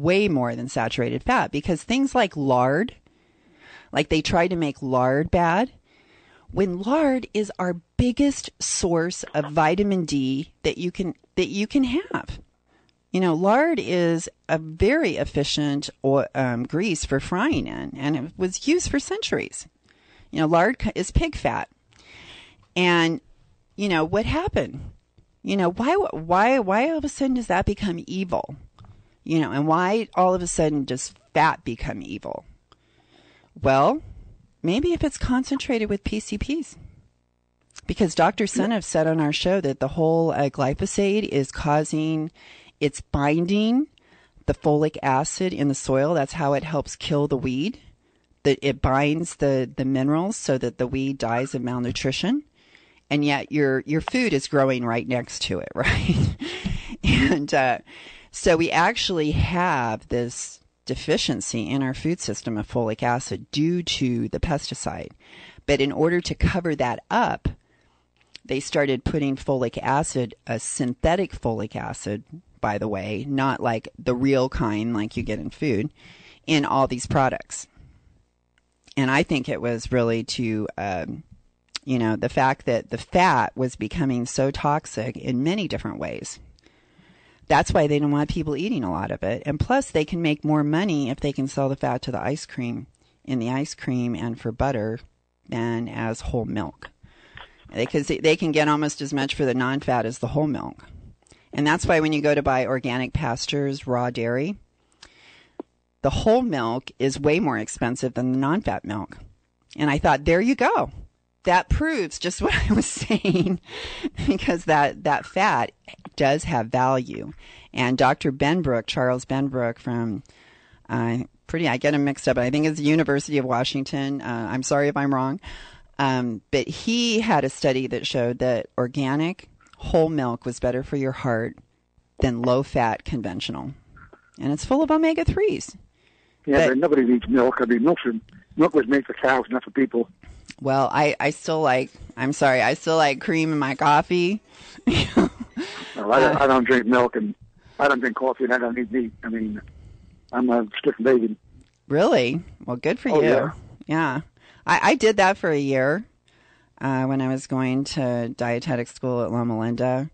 Way more than saturated fat because things like lard, like they try to make lard bad, when lard is our biggest source of vitamin D that you can that you can have. You know, lard is a very efficient um, grease for frying in, and it was used for centuries. You know, lard is pig fat, and you know what happened. You know why? Why? Why all of a sudden does that become evil? You know, and why all of a sudden does fat become evil? Well, maybe if it's concentrated with PCPs. Because Dr. Seneff said on our show that the whole uh, glyphosate is causing, it's binding the folic acid in the soil. That's how it helps kill the weed. That it binds the, the minerals so that the weed dies of malnutrition. And yet your, your food is growing right next to it, right? and, uh, so we actually have this deficiency in our food system of folic acid due to the pesticide. But in order to cover that up, they started putting folic acid, a synthetic folic acid, by the way, not like the real kind like you get in food, in all these products. And I think it was really to, um, you know, the fact that the fat was becoming so toxic in many different ways that's why they don't want people eating a lot of it. And plus, they can make more money if they can sell the fat to the ice cream in the ice cream and for butter than as whole milk. they, they can get almost as much for the non-fat as the whole milk. And that's why when you go to buy organic pastures raw dairy, the whole milk is way more expensive than the non-fat milk. And I thought, there you go. That proves just what I was saying because that, that fat does have value. And Dr. Benbrook, Charles Benbrook from, uh, pretty, I get him mixed up, but I think it's the University of Washington. Uh, I'm sorry if I'm wrong. Um, but he had a study that showed that organic whole milk was better for your heart than low fat conventional. And it's full of omega 3s. Yeah, but, nobody needs milk. I mean, milk, milk was made for cows, not for people. Well, I, I still like, I'm sorry, I still like cream in my coffee. no, I, uh, I don't drink milk and I don't drink coffee and I don't eat meat. I mean, I'm a strict vegan. Really? Well, good for oh, you. Yeah. yeah. I, I did that for a year uh, when I was going to dietetic school at Loma Linda.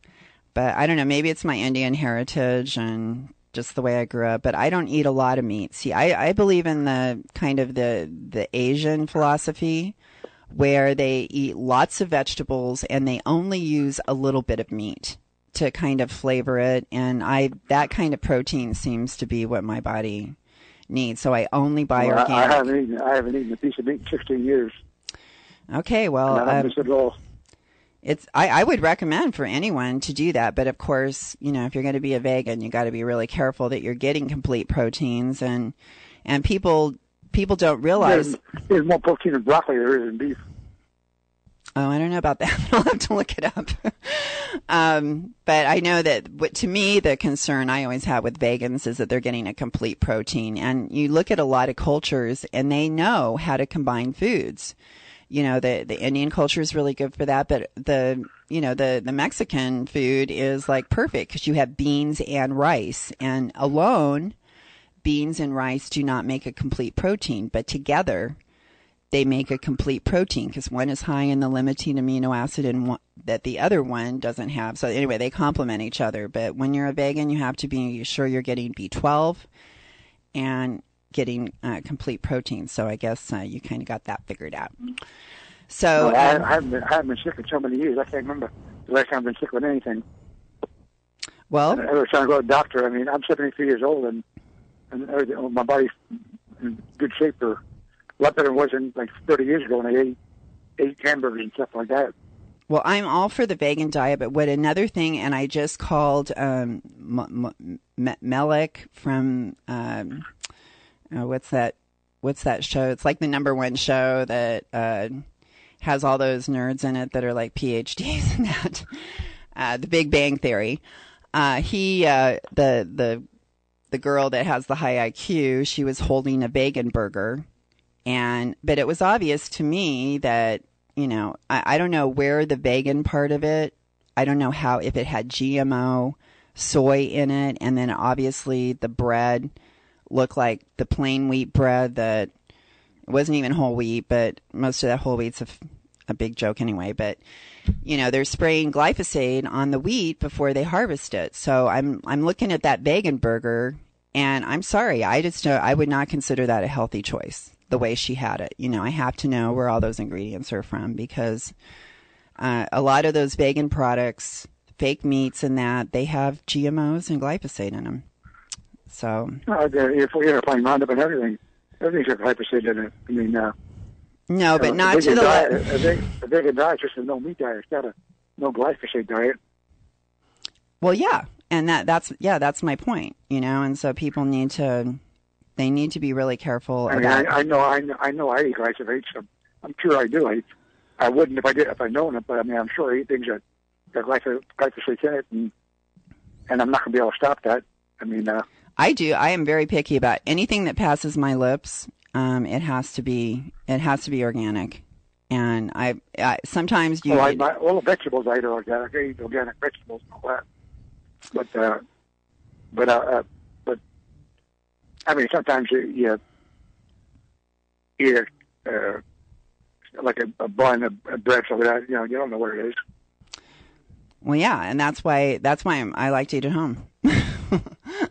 But I don't know, maybe it's my Indian heritage and just the way I grew up, but I don't eat a lot of meat. See, I, I believe in the kind of the, the Asian philosophy where they eat lots of vegetables and they only use a little bit of meat to kind of flavor it. And I, that kind of protein seems to be what my body needs. So I only buy well, organic. I, I haven't eaten, I haven't eaten a piece of meat in 16 years. Okay, well, I um, it all. it's I, I would recommend for anyone to do that, but of course, you know, if you're going to be a vegan, you got to be really careful that you're getting complete proteins and and people people don't realize there's, there's more protein in broccoli than there is in beef. Oh, I don't know about that. I'll have to look it up. um, but I know that what, to me, the concern I always have with vegans is that they're getting a complete protein. And you look at a lot of cultures and they know how to combine foods. You know, the, the Indian culture is really good for that, but the, you know, the, the Mexican food is like perfect because you have beans and rice and alone, beans and rice do not make a complete protein, but together they make a complete protein because one is high in the limiting amino acid and one, that the other one doesn't have. So anyway, they complement each other. But when you're a vegan, you have to be sure you're getting B12 and getting uh, complete protein. So I guess uh, you kind of got that figured out. So no, I, um, I, haven't been, I haven't been sick in so many years. I can't remember the last time I've been sick with anything. Well, every time I go to the doctor, I mean, I'm 73 years old and and everything, my body's in good shape or a lot better than it was in like 30 years ago when I ate ate hamburgers and stuff like that. Well, I'm all for the vegan diet, but what another thing, and I just called um, M- M- Melek from um, uh, what's that? What's that show? It's like the number one show that uh, has all those nerds in it that are like PhDs in that. Uh, the Big Bang Theory. Uh, he, uh, the the the girl that has the high IQ, she was holding a vegan burger, and but it was obvious to me that you know I, I don't know where the vegan part of it. I don't know how if it had GMO soy in it, and then obviously the bread looked like the plain wheat bread that wasn't even whole wheat, but most of that whole wheat's a, a big joke anyway. But you know they're spraying glyphosate on the wheat before they harvest it. So I'm I'm looking at that vegan burger, and I'm sorry, I just I would not consider that a healthy choice. The way she had it, you know, I have to know where all those ingredients are from because uh, a lot of those vegan products, fake meats, and that they have GMOs and glyphosate in them. So Uh, if we're playing Roundup and everything, everything's got glyphosate in it. I mean, uh, no, but uh, not to the diet, le- a, vegan, a vegan diet just a no meat diet. It's not a no glyphosate diet. Well, yeah, and that that's yeah, that's my point. You know, and so people need to they need to be really careful I mean, about. I, I know, I know, I know, I eat glyphosate. So I'm sure I do. I, I wouldn't if I did if I'd known it, but I mean, I'm sure I eat things that that glyphosate, glyphosate in it, and and I'm not going to be able to stop that. I mean, uh, I do. I am very picky about anything that passes my lips. Um, it has to be it has to be organic, and I, I sometimes you well, I, my, all the vegetables I eat are organic. I eat organic vegetables and all that. But uh, but uh, uh, but I mean, sometimes you, you eat a, uh, like a, a bun of, of bread, so that you know you don't know what it is. well, yeah, and that's why that's why I'm, I like to eat at home.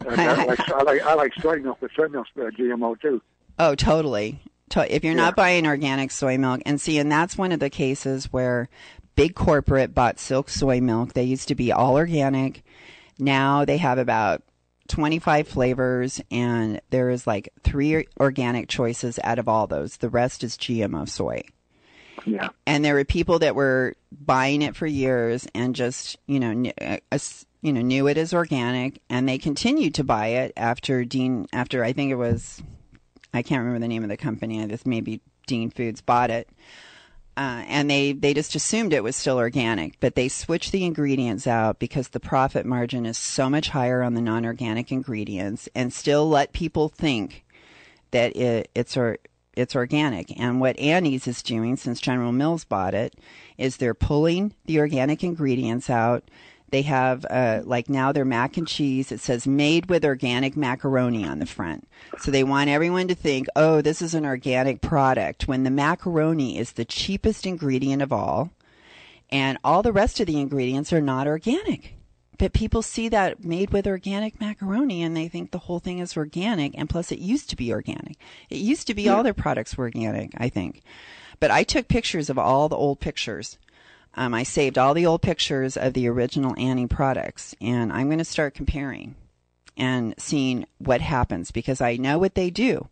And I, like, I like I like soy milk, but soy milk's uh, GMO too. Oh, totally. To- if you're not buying organic soy milk, and see, and that's one of the cases where big corporate bought Silk soy milk. They used to be all organic. Now they have about 25 flavors and there is like three organic choices out of all those. The rest is GMO soy. Yeah. And there were people that were buying it for years and just, you know, kn- uh, you know, knew it as organic and they continued to buy it after Dean after I think it was I can't remember the name of the company. I This maybe Dean Foods bought it. Uh, and they, they just assumed it was still organic, but they switched the ingredients out because the profit margin is so much higher on the non-organic ingredients and still let people think that it, it's or, it's organic. And what Annie's is doing since General Mills bought it is they're pulling the organic ingredients out. They have uh, like now their mac and cheese. It says made with organic macaroni on the front. So they want everyone to think, oh, this is an organic product when the macaroni is the cheapest ingredient of all, and all the rest of the ingredients are not organic. But people see that made with organic macaroni and they think the whole thing is organic. And plus, it used to be organic. It used to be all their products were organic, I think. But I took pictures of all the old pictures. Um, I saved all the old pictures of the original Annie products, and I'm going to start comparing and seeing what happens because I know what they do.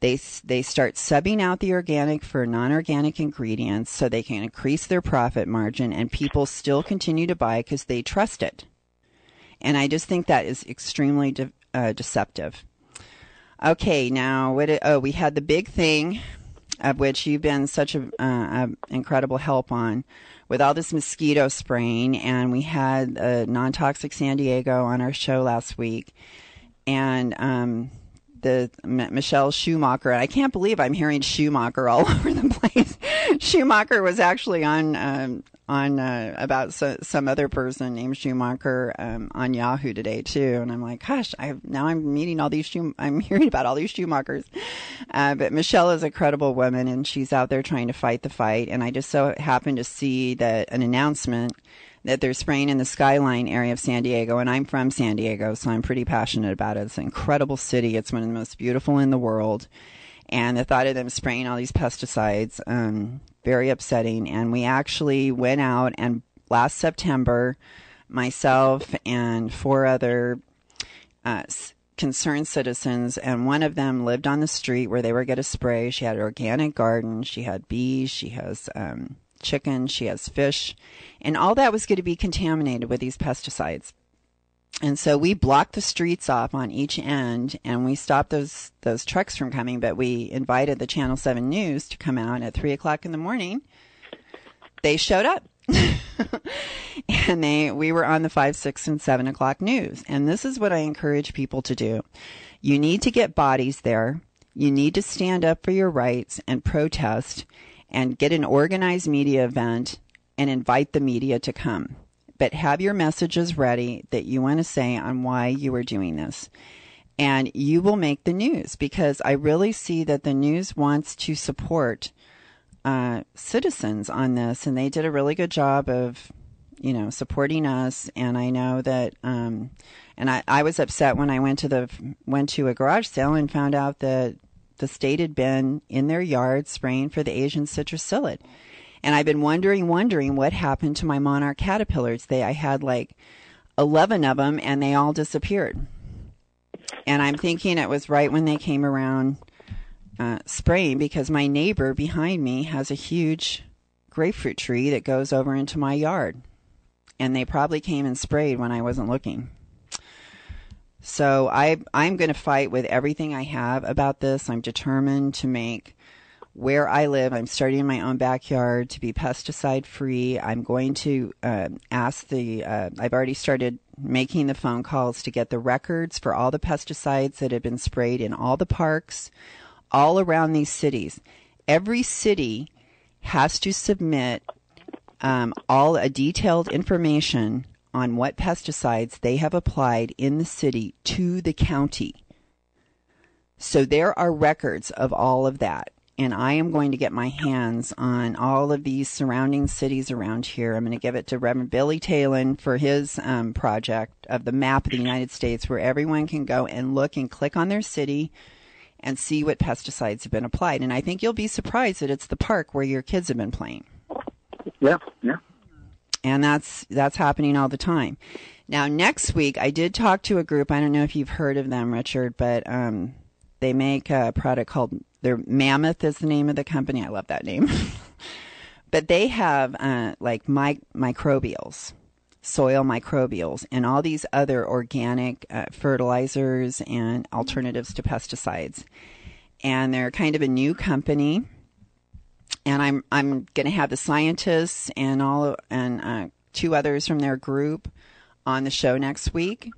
They they start subbing out the organic for non-organic ingredients so they can increase their profit margin, and people still continue to buy because they trust it. And I just think that is extremely de- uh, deceptive. Okay, now what? Oh, we had the big thing, of which you've been such a, uh, incredible help on, with all this mosquito spraying, and we had uh, non-toxic San Diego on our show last week, and um, the M- Michelle Schumacher. I can't believe I'm hearing Schumacher all over the place. Schumacher was actually on um, on uh, about so, some other person named Schumacher um, on Yahoo today too, and I'm like, gosh, I now I'm meeting all these Schum- I'm hearing about all these Schumachers. Uh, but Michelle is a credible woman, and she's out there trying to fight the fight. And I just so happened to see that an announcement that they're spraying in the skyline area of San Diego, and I'm from San Diego, so I'm pretty passionate about it. It's an incredible city. It's one of the most beautiful in the world. And the thought of them spraying all these pesticides, um, very upsetting. And we actually went out and last September, myself and four other uh, concerned citizens, and one of them lived on the street where they were going to spray. She had an organic garden. She had bees. She has um, chicken. She has fish, and all that was going to be contaminated with these pesticides. And so we blocked the streets off on each end, and we stopped those those trucks from coming. But we invited the Channel Seven News to come out at three o'clock in the morning. They showed up and they we were on the five, six, and seven o'clock news. And this is what I encourage people to do. You need to get bodies there. You need to stand up for your rights and protest and get an organized media event and invite the media to come. But have your messages ready that you want to say on why you are doing this. And you will make the news because I really see that the news wants to support uh, citizens on this, and they did a really good job of, you know, supporting us. And I know that, um, and I, I was upset when I went to the went to a garage sale and found out that the state had been in their yard spraying for the Asian citrus psyllid. And I've been wondering, wondering what happened to my monarch caterpillars. They, I had like eleven of them, and they all disappeared. And I'm thinking it was right when they came around uh, spraying because my neighbor behind me has a huge grapefruit tree that goes over into my yard. And they probably came and sprayed when I wasn't looking. So I, I'm going to fight with everything I have about this. I'm determined to make where I live, I'm starting in my own backyard to be pesticide free. I'm going to uh, ask the, uh, I've already started making the phone calls to get the records for all the pesticides that have been sprayed in all the parks all around these cities. Every city has to submit um, all a detailed information on what pesticides they have applied in the city to the county. So there are records of all of that. And I am going to get my hands on all of these surrounding cities around here. I'm going to give it to Reverend Billy Talen for his um, project of the map of the United States, where everyone can go and look and click on their city and see what pesticides have been applied. And I think you'll be surprised that it's the park where your kids have been playing. Yeah, yeah. And that's that's happening all the time. Now, next week, I did talk to a group. I don't know if you've heard of them, Richard, but um, they make a product called their Mammoth is the name of the company. I love that name. but they have uh, like my, microbials, soil microbials, and all these other organic uh, fertilizers and alternatives to pesticides. And they're kind of a new company. And I'm I'm going to have the scientists and all and uh, two others from their group on the show next week.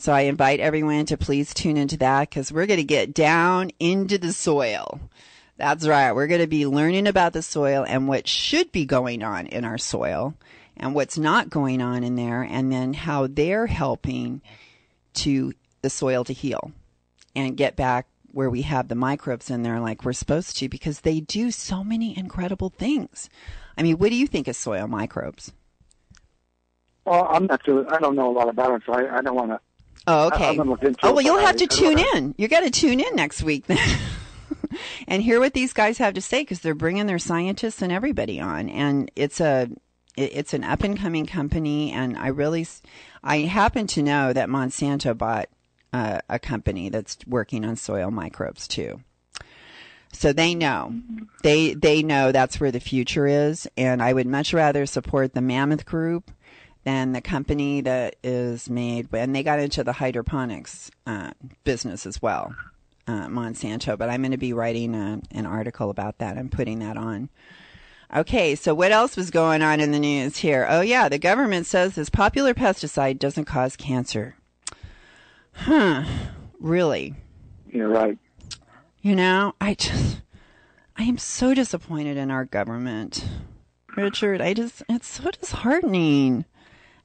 So I invite everyone to please tune into that because we're going to get down into the soil. That's right. We're going to be learning about the soil and what should be going on in our soil and what's not going on in there and then how they're helping to the soil to heal and get back where we have the microbes in there like we're supposed to because they do so many incredible things. I mean, what do you think of soil microbes? Well, I'm not too. I don't know a lot about it, so I, I don't want to. Oh, okay. I, haven't looked into oh, well, you'll have to tune in. You got to tune in next week then. and hear what these guys have to say because they're bringing their scientists and everybody on, and it's a it- it's an up and coming company. And I really, I happen to know that Monsanto bought uh, a company that's working on soil microbes too. So they know, they they know that's where the future is, and I would much rather support the Mammoth Group than the company that is made. And they got into the hydroponics uh, business as well, uh, Monsanto. But I'm going to be writing a, an article about that. I'm putting that on. Okay, so what else was going on in the news here? Oh yeah, the government says this popular pesticide doesn't cause cancer. Huh? Really? You're right. You know, I just, I am so disappointed in our government, Richard. I just, it's so disheartening.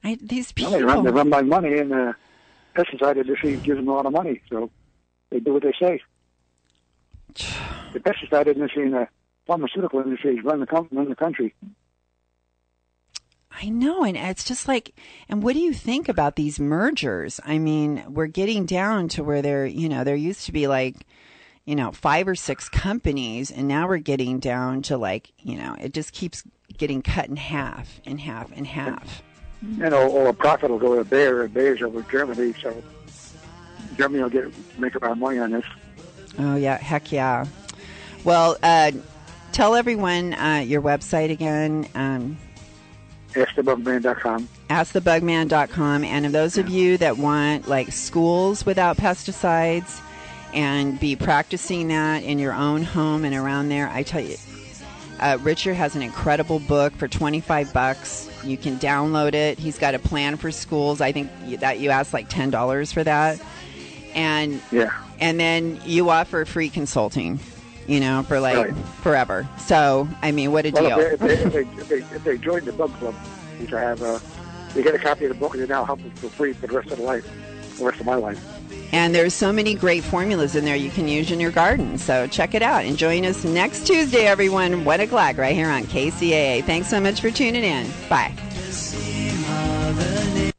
I these Well, people. they run, they run by money, and the pesticide industry gives them a lot of money, so they do what they say. The pesticide industry and the pharmaceutical industry run the com- run the country. I know, and it's just like, and what do you think about these mergers? I mean, we're getting down to where there, you know, there used to be like, you know, five or six companies, and now we're getting down to like, you know, it just keeps getting cut in half, in half, in half. You know, all the profit will go to Bayer, and Bayer's over Germany, so Germany will get make a lot of money on this. Oh yeah, heck yeah. Well, uh, tell everyone uh, your website again. Um, AskTheBugman.com. askthebugman.com. And of those of you that want like schools without pesticides and be practicing that in your own home and around there, I tell you, uh, Richard has an incredible book for 25 bucks. You can download it. He's got a plan for schools. I think that you asked like $10 for that. And Yeah. and then you offer free consulting, you know, for like Right. forever. So, I mean, what a Well, deal. if they, if, they, if, they, if they join the Bug Club, which I have, uh, they get a copy of the book, and they now help them for free for the rest of the life, the rest of my life. And there's so many great formulas in there you can use in your garden. So check it out and join us next Tuesday, everyone, 1 o'clock, right here on KCAA. Thanks so much for tuning in. Bye.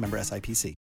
member SIPC.